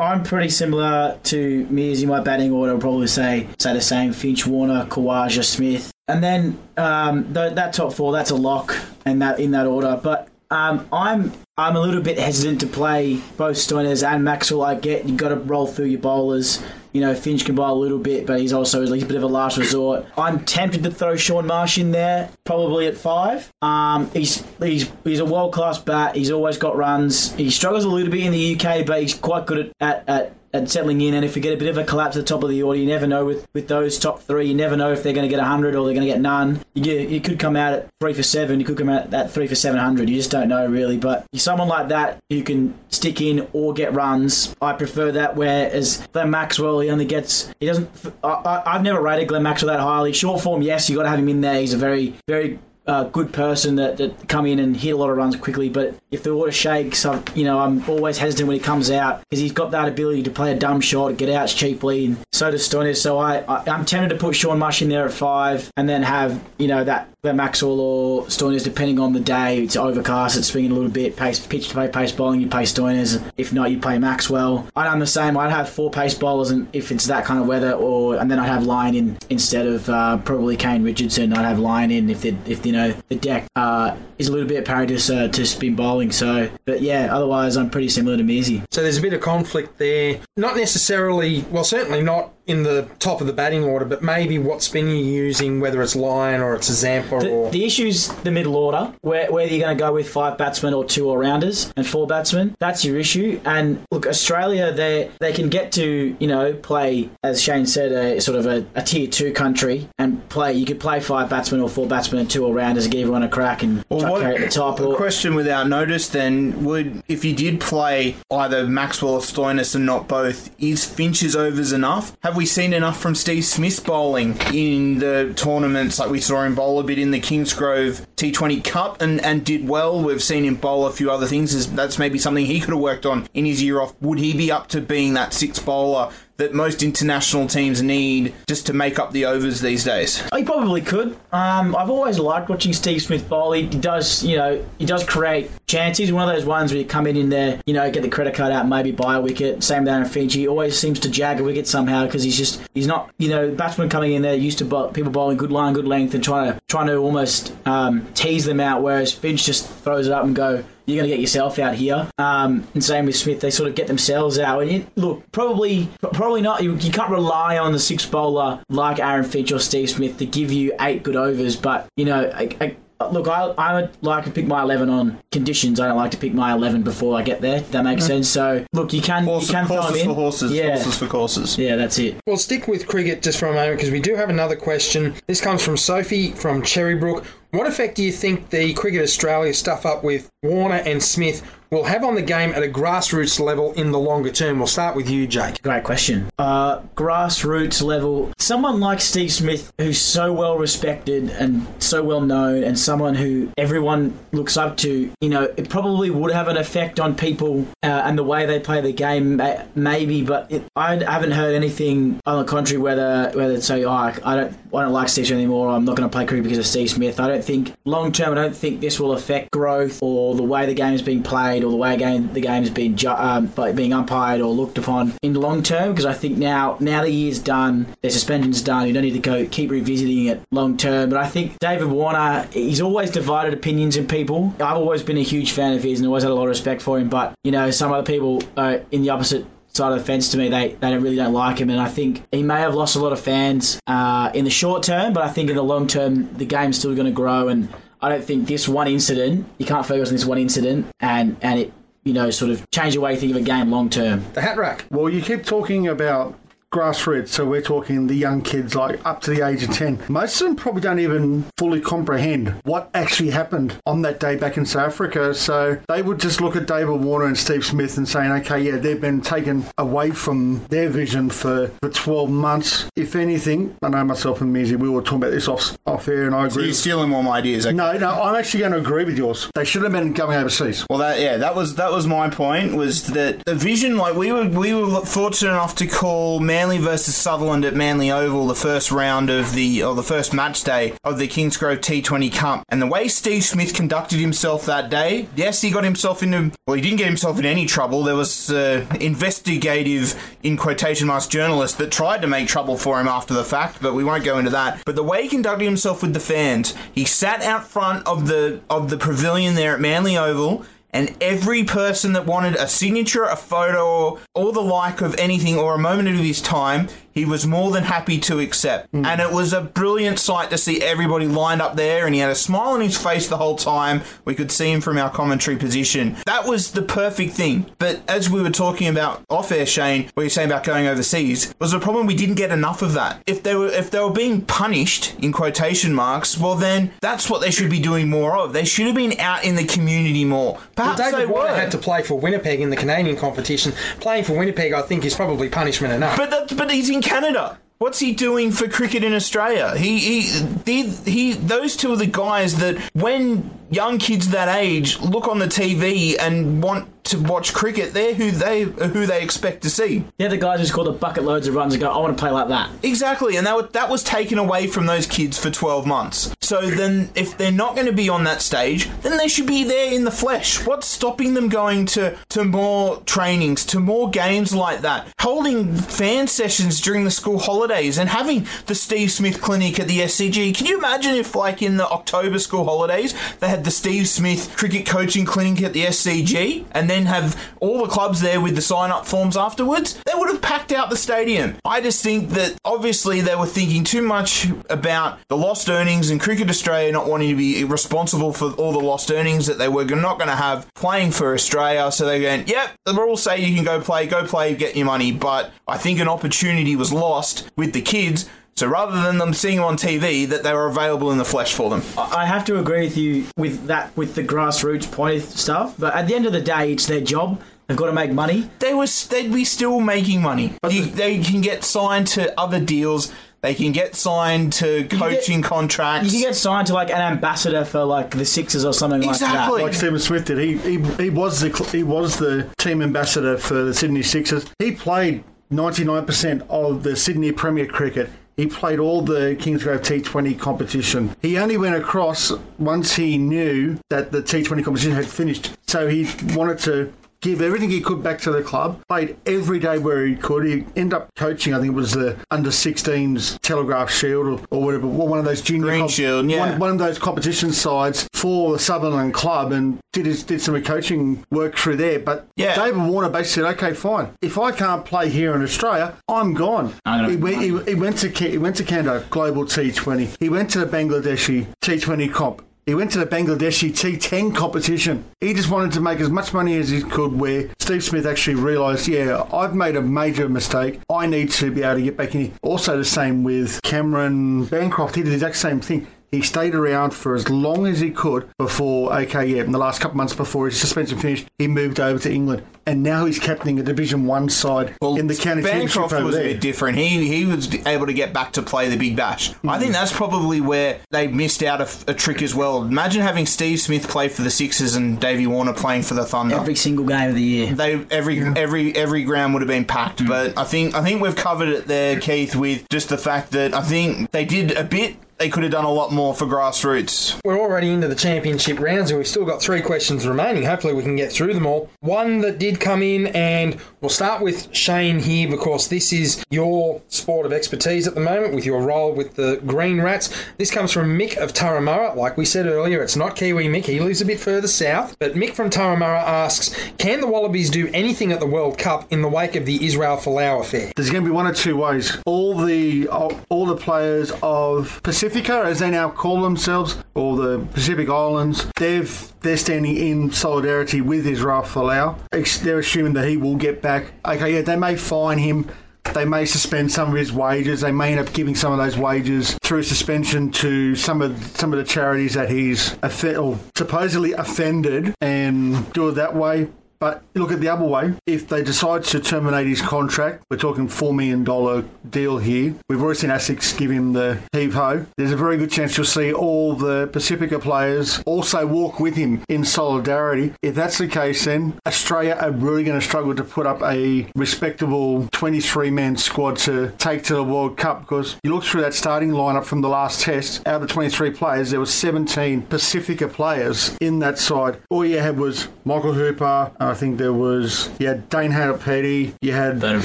I'm pretty similar to me as in my batting order. I'll probably say say the same: Finch, Warner, Khawaja, Smith, and then um, th- that top four. That's a lock, and that in that order. But Um, I'm I'm a little bit hesitant to play both Stoiners and Maxwell. I get you've got to roll through your bowlers. You know, Finch can bowl a little bit, but he's also he's a bit of a last resort. I'm tempted to throw Shaun Marsh in there, probably at five. Um, he's he's he's a world class bat. He's always got runs. He struggles a little bit in the UK, but he's quite good at, at, at and settling in. And if we get a bit of a collapse at the top of the order, you never know with, with those top three. You never know if they're going to get 100 or they're going to get none. You, you could come out at three for seven. You could come out at three for 700. You just don't know really. But someone like that who can stick in or get runs, I prefer that. Whereas Glenn Maxwell, he only gets he doesn't. I, I've never rated Glenn Maxwell that highly. Short form, yes, you got to have him in there. He's a very very uh, good person that, that come in and hit a lot of runs quickly. But if the water shakes, I'm, you know, I'm always hesitant when he comes out because he's got that ability to play a dumb shot, get outs cheaply, and so does Stoinis. So I, I, I'm tempted to put Shaun Marsh in there at five and then have, you know, that that Maxwell or Stoinis, depending on the day, it's overcast, it's swinging a little bit, pace, pitch to play pace bowling, you play Stoinis. If not, you play Maxwell. I'd have the same. I'd have four pace bowlers, and if it's that kind of weather, or and then I'd have Lyon in instead of uh, probably Kane Richardson. I'd have Lyon in if if you know the deck uh, is a little bit to, uh, to spin bowling. So, but yeah, otherwise I'm pretty similar to Mizzy. So there's a bit of conflict there. Not necessarily, well, certainly not in the top of the batting order, but maybe what spin you're using, whether it's Lyon or it's a Zampa The, or. the issue's the middle order, where, whether you're going to go with five batsmen or two all rounders and four batsmen. That's your issue. And look, Australia, they they can get to you know play as Shane said, a sort of a, a tier two country and play. You could play five batsmen or four batsmen and two all rounders and give everyone a crack and try to carry at the top. a Or, question without notice then would if you did play either Maxwell or Stoinis and not both, is Finch's overs enough? Have we seen enough from Steve Smith's bowling in the tournaments like we saw him bowl a bit in the Kingsgrove T20 Cup and, and did well? We've seen him bowl a few other things. That's maybe something he could have worked on in his year off. Would he be up to being that six bowler that most international teams need just to make up the overs these days? He probably could. Um, I've always liked watching Steve Smith bowl. He, does, you know, he does create chances. One of those ones where you come in in there, you know, get the credit card out, maybe buy a wicket. Same down in Finch. He always seems to jag a wicket somehow because he's just he's not, you know, batsmen coming in there used to bowl, people bowling good line, good length, and trying to trying to almost um, tease them out. Whereas Finch just throws it up and go. You're going to get yourself out here. Um, and same with Smith, they sort of get themselves out. And it, look, probably, probably not. You, you can't rely on the six bowler like Aaron Finch or Steve Smith to give you eight good overs. But you know, I, I, Look, I, I would like to pick my 11 on conditions. I don't like to pick my 11 before I get there. If that makes sense. So, look, you can, Horse, you can throw them horses in. for horses, Yeah. horses for courses. Yeah, that's it. We'll stick with cricket just for a moment because we do have another question. This comes from Sophie from Cherrybrook. What effect do you think the Cricket Australia stuff up with Warner and Smith will have on the game at a grassroots level in the longer term? We'll start with you, Jake. Great question. Uh, grassroots level, someone like Steve Smith, who's so well respected and so well known, and someone who everyone looks up to, you know, it probably would have an effect on people uh, and the way they play the game, maybe. But it, I haven't heard anything on the contrary whether whether it's say, oh, I don't I don't like Steve Smith anymore. I'm not going to play cricket because of Steve Smith. I don't think long term. I don't think this will affect growth or the way the game is being played or the way game the game is being ju- um, by being umpired or looked upon in the long term. Because I think now now the year's done, the suspension's done. You don't need to go keep revisiting it long term. But I think David Warner, he's always divided opinions in people. I've always been a huge fan of his and always had a lot of respect for him. But you know, some other people are in the opposite side of the fence to me. They they really don't like him, and I think he may have lost a lot of fans uh, in the short term. But I think in the long term, the game's still going to grow, and I don't think this one incident you can't focus on this one incident and and it you know sort of change the way you think of a game long term. The hat rack. Well, you keep talking about grassroots, so we're talking the young kids like up to the age of 10. Most of them probably don't even fully comprehend what actually happened on that day back in South Africa. So they would just look at David Warner and Steve Smith and saying, okay, yeah, they've been taken away from their vision for, for 12 months. If anything, I know myself and Mizzy, we were talking about this off, off air, and I agree. You're stealing all my ideas. okay? no, no, I'm actually going to agree with yours. They should have been going overseas. Well, that yeah, that was that was my point. Was that the vision? Like we were we were fortunate enough to call Manly versus Sutherland at Manly Oval, the first round of the or the first match day of the Kingsgrove T20 Cup. And the way Steve Smith conducted himself that day, yes, he got himself into well, he didn't get himself in any trouble. There was uh, investigative, in quotation marks, journalists that tried to make trouble for him after the fact, but we won't go into that. But the way he conducted himself with the fans, he sat out front of the of the pavilion there at Manly Oval and every person that wanted a signature, a photo, or all the like of anything, or a moment of his time, he was more than happy to accept. Hmm. And it was a brilliant sight to see everybody lined up there, and he had a smile on his face the whole time. We could see him from our commentary position. That was the perfect thing. But as we were talking about off air, Shane, what you're saying about going overseas, was the problem we didn't get enough of that. If they were if they were being punished in quotation marks, well then that's what they should be doing more of. They should have been out in the community more. Well, Perhaps they David were. Had to play for Winnipeg in the Canadian competition. Playing for Winnipeg, I think, is probably punishment enough. But that, but he's in Canada. What's he doing for cricket in Australia? He he he, he those two are the guys that when young kids that age look on the TV and want to watch cricket, they're who they who they expect to see. They're the guys who score the bucket loads of runs and go, I want to play like that. Exactly, and that wa- that was taken away from those kids for 12 months. So then, if they're not going to be on that stage, then they should be there in the flesh. What's stopping them going to to more trainings, to more games like that, holding fan sessions during the school holidays, and having the Steve Smith Clinic at the SCG? Can you imagine if, like in the October school holidays, they had the Steve Smith Cricket Coaching Clinic at the SCG, and then have all the clubs there with the sign up forms afterwards? They would have packed out the stadium. I just think that obviously they were thinking too much about the lost earnings and Cricket Australia not wanting to be responsible for all the lost earnings that they were not going to have playing for Australia. So they're going, yep, the rules say you can go play, go play, get your money. But I think an opportunity was lost with the kids. So rather than them seeing them on TV, that they were available in the flesh for them. I have to agree with you with that, with the grassroots point of stuff. But at the end of the day, it's their job. They've got to make money. they was they'd be still making money. You- they can get signed to other deals. They can get signed to coaching contracts. You can get signed to like an ambassador for like the Sixers or something Exactly. like that. like Stephen Smith did. He, he he was the he was the team ambassador for the Sydney Sixers. He played ninety nine percent of the Sydney Premier Cricket. He played all the Kingsgrove T20 competition. He only went across once he knew that the T20 competition had finished. So he wanted to give everything he could back to the club. Played every day where he could. He ended up coaching. I think it was the under 16s Telegraph Shield or, or whatever. One of those junior Green Shield, yeah. one, one of those competition sides for the Sutherland club and did his, did some coaching work through there. But Yeah. David Warner basically said, "Okay, fine. If I can't play here in Australia, I'm gone." I'm he, went, he, he went to he went to Canada Global T20. He went to the Bangladeshi T20 comp. He went to the Bangladeshi T10 competition. He just wanted to make as much money as he could. Where Steve Smith actually realised, yeah, I've made a major mistake. I need to be able to get back in. Also, the same with Cameron Bancroft. He did the exact same thing. He stayed around for as long as he could before, okay, yeah, in the last couple months before his suspension finished, he moved over to England. And now he's captaining a Division 1 side in the county championship Bancroft was there. a bit different. He he was able to get back to play the Big Bash. I think mm. that's probably where they missed out a, a trick as well. Imagine having Steve Smith play for the Sixers and Davey Warner playing for the Thunder. Every single game of the year. they every every every ground would have been packed. Mm. But I think I think we've covered it there, Keith, with just the fact that I think they did a bit. They could have done a lot more for grassroots. We're already into the championship rounds and we've still got three questions remaining. Hopefully, we can get through them all. One that did come in, and we'll start with Shane here because this is your sport of expertise at the moment with your role with the Green Rats. This comes from Mick of Turramurra. Like we said earlier, it's not Kiwi Mick, he lives a bit further south. But Mick from Turramurra asks Can the Wallabies do anything at the World Cup in the wake of the Israel Folau affair? There's going to be one or two ways. All the all the players of Pacifica, as they now call themselves, or the Pacific Islands, they've they're standing in solidarity with Israel Folau. They're assuming that he will get back. Okay, yeah, they may fine him. They may suspend some of his wages. They may end up giving some of those wages through suspension to some of some of the charities that he's or supposedly offended, and do it that way. But look at the other way. If they decide to terminate his contract, we're talking $4 million deal here. We've already seen ASICS give him the heave ho. There's a very good chance you'll see all the Pacifica players also walk with him in solidarity. If that's the case, then Australia are really going to struggle to put up a respectable 23 man squad to take to the World Cup because you look through that starting lineup from the last test, out of the 23 players, there were 17 Pacifica players in that side. All you had was Michael Hooper, uh, I think there was, you had Dane Haylett-Petty, you had Bernard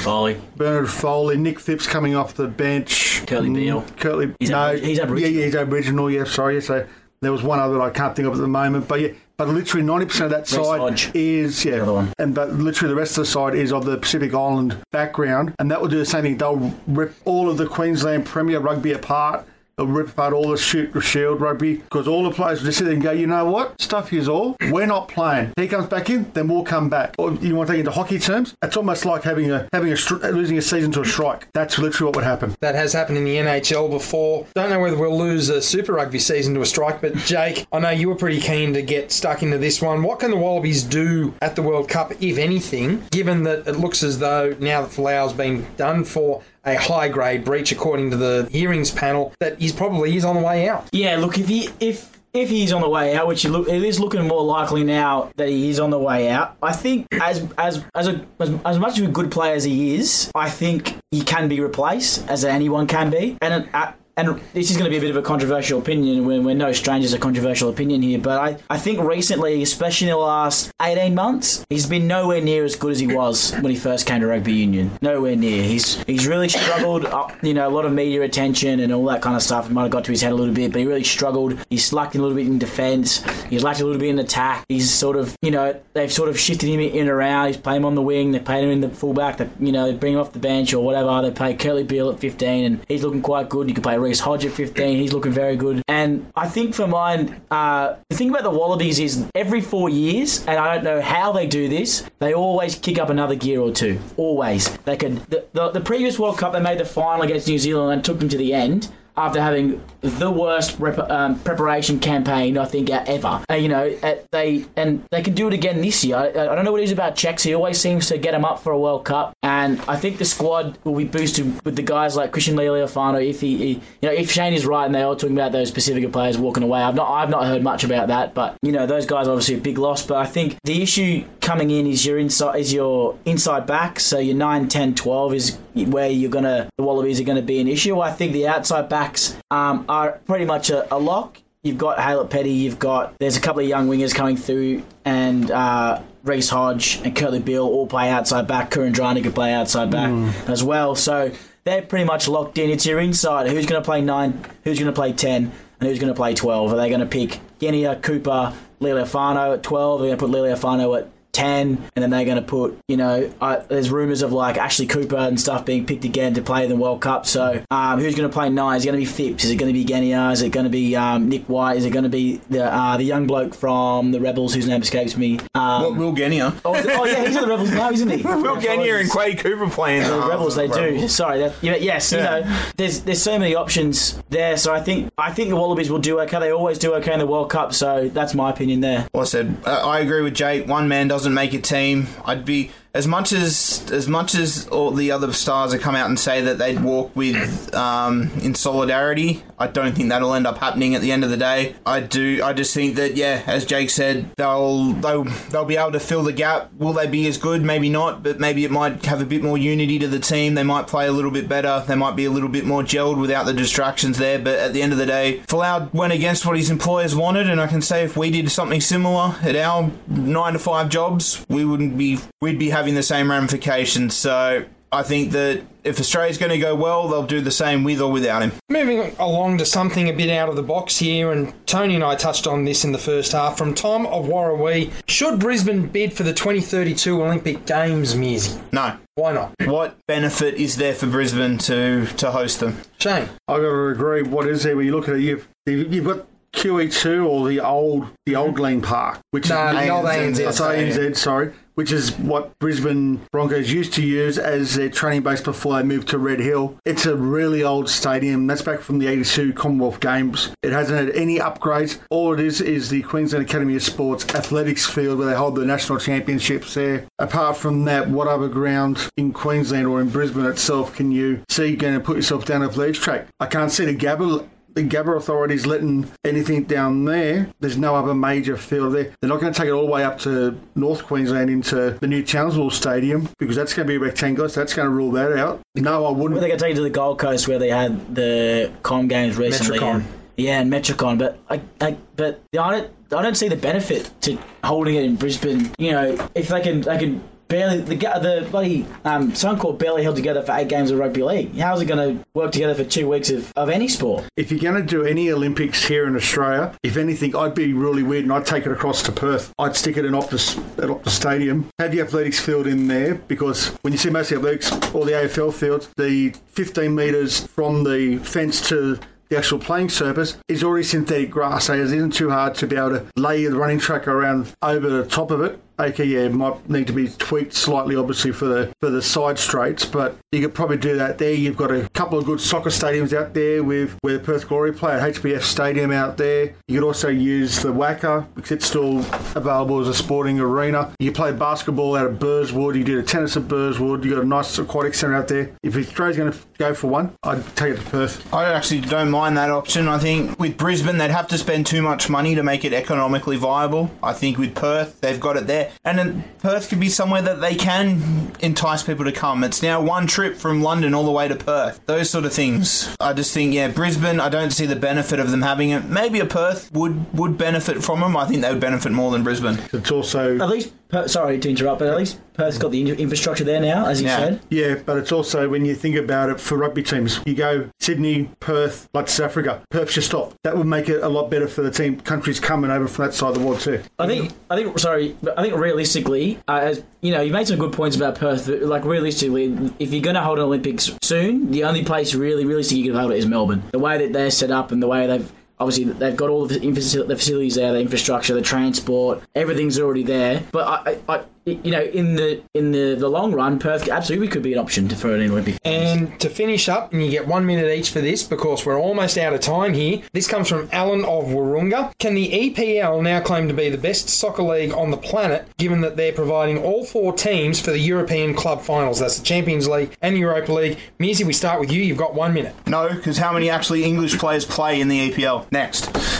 Foley. Bernard Foley, Nick Phipps coming off the bench. Kurtley Mm, Beale. Kurtley, He's no, Abori- he's Aboriginal. Yeah, he's Aboriginal. Yeah, sorry. So there was one other that I can't think of at the moment, but yeah. But literally ninety percent of that side is yeah, and but literally the rest of the side is of the Pacific Island background, and that will do the same thing. They'll rip all of the Queensland Premier rugby apart. Rip apart all the shield rugby because all the players will just sit there and go, you know what? Stuff is all. We're not playing. He comes back in, then we'll come back. Or you want to take it into hockey terms? It's almost like having a having a losing a season to a strike. That's literally what would happen. That has happened in the NHL before. Don't know whether we'll lose a Super Rugby season to a strike, but Jake, I know you were pretty keen to get stuck into this one. What can the Wallabies do at the World Cup, if anything, given that it looks as though now that Folau's been done for a high grade breach, according to the hearings panel, that he's probably he's on the way out. Yeah, look, if he if if he's on the way out, which it, look, it is looking more likely now that he is on the way out, I think as as as a as, as much of a good player as he is, I think he can be replaced as anyone can be, and. Uh, and this is going to be a bit of a controversial opinion. We're, we're no strangers to controversial opinion here, but I, I think recently, especially in the last 18 months, he's been nowhere near as good as he was when he first came to rugby union. Nowhere near. He's he's really struggled. Uh, you know, a lot of media attention and all that kind of stuff. It might have got to his head a little bit, but he really struggled. He's lacked a little bit in defence. He's lacked a little bit in attack. He's sort of, you know, they've sort of shifted him in and around. He's playing him on the wing. They played him in the fullback. They, you know, bring him off the bench or whatever. They play Kurtley Beale at 15, and he's looking quite good. You can play Reece Hodge at 15. He's looking very good. And I think for mine, uh, the thing about the Wallabies is every four years, and I don't know how they do this, they always kick up another gear or two. Always. They could. The, the, the previous World Cup, they made the final against New Zealand and took them to the end after having the worst rep- um, preparation campaign I think ever. Uh, you know, uh, they and they can do it again this year. I, I don't know what it is about Czechs. He always seems to get them up for a World Cup, and I think the squad will be boosted with the guys like Christian Lealiafano. If he, he, you know, if Shane is right and they are talking about those Pacifica players walking away, I've not, I've not heard much about that. But you know, those guys are obviously a big loss. But I think the issue coming in is your inside is your inside back. So your 9, 10, 12 is where you're gonna the Wallabies are going to be an issue. I think the outside backs um, are pretty much a, a lock. You've got Haylett Petty, you've got there's a couple of young wingers coming through, and uh, Reece Hodge and Kurtley Beale all play outside back. Kuridrani could play outside back as well. So they're pretty much locked in. It's your inside. Who's going to play nine? Who's going to play ten? And who's going to play twelve? Are they going to pick Genia, Cooper, Lealiafano at twelve? They're going to put Lealiafano at 10 and then they're going to put you know uh, there's rumours of like Ashley Cooper and stuff being picked again to play in the World Cup so um, who's going to play nine is it going to be Phipps is it going to be Genia is it going to be um, Nick White is it going to be the uh, the young bloke from the Rebels whose name escapes me um, What, Will Genia? oh, it- oh, yeah he's in the Rebels now isn't he Will Genia and Quade Cooper playing the Rebels, they do. Rebels. Sorry, that, yeah, yes, Yeah. you know, there's there's so many options there. So I think I think the Wallabies will do okay. They always do okay in the World Cup. So that's my opinion there. Well, I said uh, I agree with Jake. One man doesn't make a team. I'd be as much as as much as all the other stars have come out and say that they'd walk with um, in solidarity. I don't think that'll end up happening at the end of the day. I do. I just think that yeah, as Jake said, they'll they'll they'll be able to fill the gap. Will they be as good? Maybe not, but maybe it might have a bit more unity to the team. They might play a little bit better. They might be a little bit more gelled without the distractions there. But at the end of the day, Folau went against what his employers wanted, and I can say if we did something similar at our nine to five jobs, we wouldn't be we'd be having the same ramifications. So I think that if Australia's going to go well, they'll do the same with or without him. Moving along to something a bit out of the box here, and Tony and I touched on this in the first half. From Tom of Warrawee, should Brisbane bid for the 2032 Olympic Games, Mearsy? No. Why not? What benefit is there for Brisbane to to host them? Shane. I've got to agree. What is there when you look at it? You've you've got QE2 or the old the old Glen Park, which No, is the old ANZ That's ANZ, sorry. Which is what Brisbane Broncos used to use as their training base before they moved to Red Hill. It's a really old stadium. That's back from the 82 Commonwealth Games. It hasn't had any upgrades. All it is is the Queensland Academy of Sports athletics field where they hold the national championships there. Apart from that, what other ground in Queensland or in Brisbane itself can you see going to put yourself down a athletics track? I can't see the Gabba the Gabba authorities letting anything down there. There's no other major field there. They're not going to take it all the way up to North Queensland into the new Townsville Stadium because that's going to be rectangular. So that's going to rule that out. No, I wouldn't. they're going to take it to the Gold Coast where they had the Com games recently? Metricon. and- yeah, and Metricon, but I, I but I don't, I don't see the benefit to holding it in Brisbane. You know, if they can, they can barely the the bloody um, Suncorp barely held together for eight games of rugby league. How's it going to work together for two weeks of, of any sport? If you're going to do any Olympics here in Australia, if anything, I'd be really weird and I'd take it across to Perth. I'd stick it in Optus at Optus Stadium, have the athletics field in there because when you see most of the athletics or the AFL fields, the 15 metres from the fence to the actual playing surface is already synthetic grass, so it isn't too hard to be able to lay the running track around over the top of it. Yeah, might need to be tweaked slightly, obviously for the for the side straights, but you could probably do that there. You've got a couple of good soccer stadiums out there with where Perth Glory play at HBF Stadium out there. You could also use the WACA because it's still available as a sporting arena. You play basketball out of Burswood. You do the tennis at Burswood. You got a nice aquatic centre out there. If Australia's going to go for one, I'd take it to Perth. I actually don't mind that option. I think with Brisbane, they'd have to spend too much money to make it economically viable. I think with Perth, they've got it there. And then Perth could be somewhere that they can entice people to come. It's now one trip from London all the way to Perth. Those sort of things. I just think, yeah, Brisbane, I don't see the benefit of them having it. Maybe a Perth would, would benefit from them. I think they would benefit more than Brisbane. It's also At least, Per- sorry to interrupt, but at least Perth's got the in- infrastructure there now, as you Yeah. said. Yeah, but it's also when you think about it for rugby teams, you go Sydney, Perth, like South Africa. Perth's your stop. That would make it a lot better for the team countries coming over from that side of the world too. I think, I think, sorry, but I think realistically, uh, as you know, you made some good points about Perth. Like realistically, if you're going to hold an Olympics soon, the only place really realistic you can hold it is Melbourne. The way that they're set up and the way they've obviously they've got all the, facilities there, the infrastructure, the transport, everything's already there. But I, I you know, in the in the, the long run, Perth absolutely could be an option to, for an Olympic. And to finish up, and you get one minute each for this because we're almost out of time here. This comes from Alan of Wahroonga. Can the EPL now claim to be the best soccer league on the planet, given that they're providing all four teams for the European club finals? That's the Champions League and Europa League. Mearsy, we start with you. You've got one minute. No, because how many actually English players play in the EPL? Next.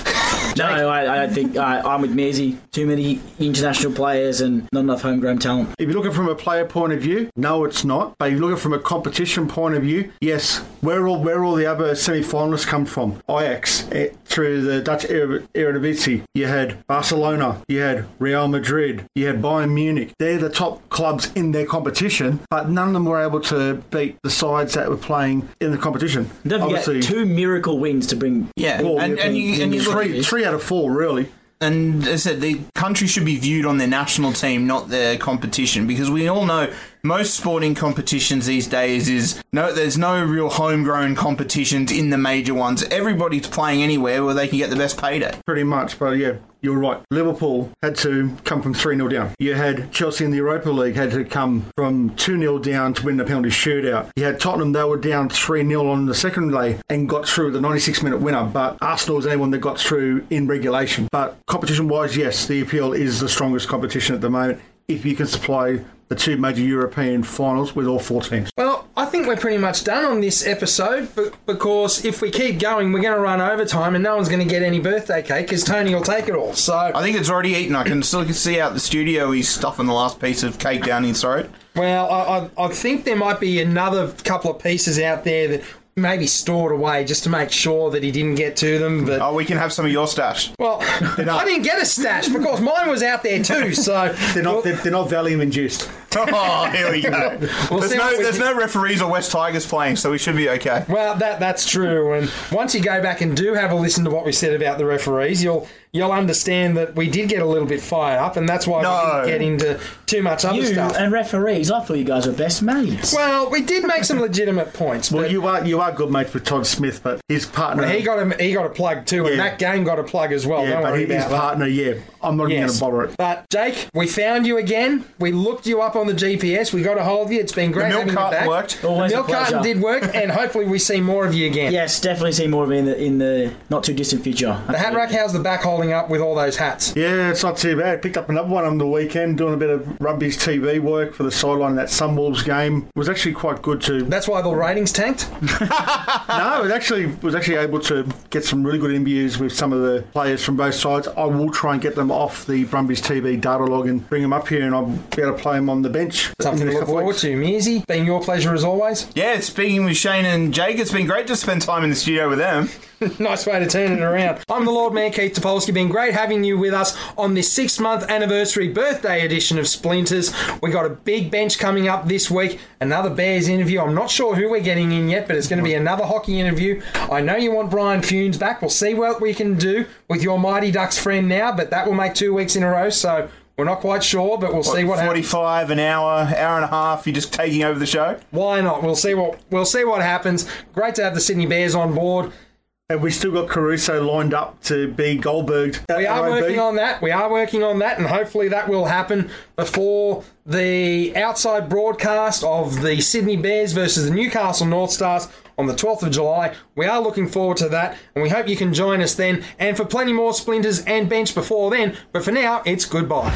No, I, I don't think uh, I'm with Mearsy. Too many international players and not enough homegrown talent. If you look at it from a player point of view, no, it's not. But if you look at it from a competition point of view, yes. Where all where all the other semi-finalists come from? Ajax eh, through the Dutch Er- Eredivisie. You had Barcelona. You had Real Madrid. You had Bayern Munich. They're the top clubs in their competition, but none of them were able to beat the sides that were playing in the competition. Don't forget Obviously, two miracle wins to bring. Yeah, well, and, and you, and you look three, three out of four, really. and as I said, the country should be viewed on their national team, not their competition, because we all know most sporting competitions these days is no, there's no real homegrown competitions in the major ones. Everybody's playing anywhere where they can get the best payday. Pretty much, but yeah, you're right. Liverpool had to come from 3 0 down. You had Chelsea in the Europa League had to come from 2 0 down to win the penalty shootout. You had Tottenham, they were down 3 0 on the second leg and got through the 96 minute winner. But Arsenal was anyone that got through in regulation. But competition wise, yes, the EPL is the strongest competition at the moment if you can supply the two major European finals with all four teams. Well, I think we're pretty much done on this episode because if we keep going, we're going to run overtime and no one's going to get any birthday cake because Tony will take it all. So, I think it's already eaten. I can still see out the studio he's stuffing the last piece of cake down his throat. well, I, I, I think there might be another couple of pieces out there that maybe stored away just to make sure that he didn't get to them. But Oh, we can have some of your stash. well, I didn't get a stash because mine was out there too. So They're not, they're, they're not Valium induced. Oh, here we go. We'll there's no, there's do. no referees or West Tigers playing, so we should be okay. Well, that that's true. And once you go back and do have a listen to what we said about the referees, you'll you'll understand that we did get a little bit fired up, and that's why No. we didn't get into too much other You stuff. and referees, I thought you guys were best mates. well, we did make some legitimate points. Well, you are you are good mates with Todd Smith, but his partner. he got a he got a plug too, and that game got a plug as well. yeah, Don't but worry his about that. partner. Yeah, I'm not even going to bother it. But Jake, we found you again. We looked you up on the GPS. We got a hold of you. It's been great milk having you carton back. worked. Always the a milk carton did work, and hopefully we see more of you again. Yes, definitely see more of me in the in the not too distant future. The hat rack, how's the back holding up with all those hats? Yeah, it's not too bad. Picked up another one on the weekend, doing a bit of rugby's TV work for the sideline of that Sunwolves game. It was actually quite good to. That's why the ratings tanked. No, it actually was actually able to get some really good interviews with some of the players from both sides. I will try and get them off the Brumbies TV data log and bring them up here, and I'll be able to play them on the bench. Something in to look next couple of forward weeks. to. Mearsy, being your pleasure as always. Yeah, speaking with Shane and Jake, it's been great to spend time in the studio with them. nice way to turn it around. I'm the Lord Mayor Keith Topolsky. Been great having you with us on this six month anniversary birthday edition of Splinters. We got a big bench coming up this week. Another Bears interview. I'm not sure who we're getting in yet, but it's going to be another hockey interview. I know you want Brian Funes back. We'll see what we can do with your Mighty Ducks friend now, but that will make two weeks in a row. So we're not quite sure, but we'll see what happens. 45, an hour, hour and a half, you're just taking over the show? Why not? We'll see what we'll see what happens. Great to have the Sydney Bears on board. And we still got Caruso lined up to be Goldberg. We are working on that. We are working on that, and hopefully that will happen before the outside broadcast of the Sydney Bears versus the Newcastle North Stars on the 12th of July. We are looking forward to that, and we hope you can join us then. And for plenty more splinters and bench before then. But for now, it's goodbye.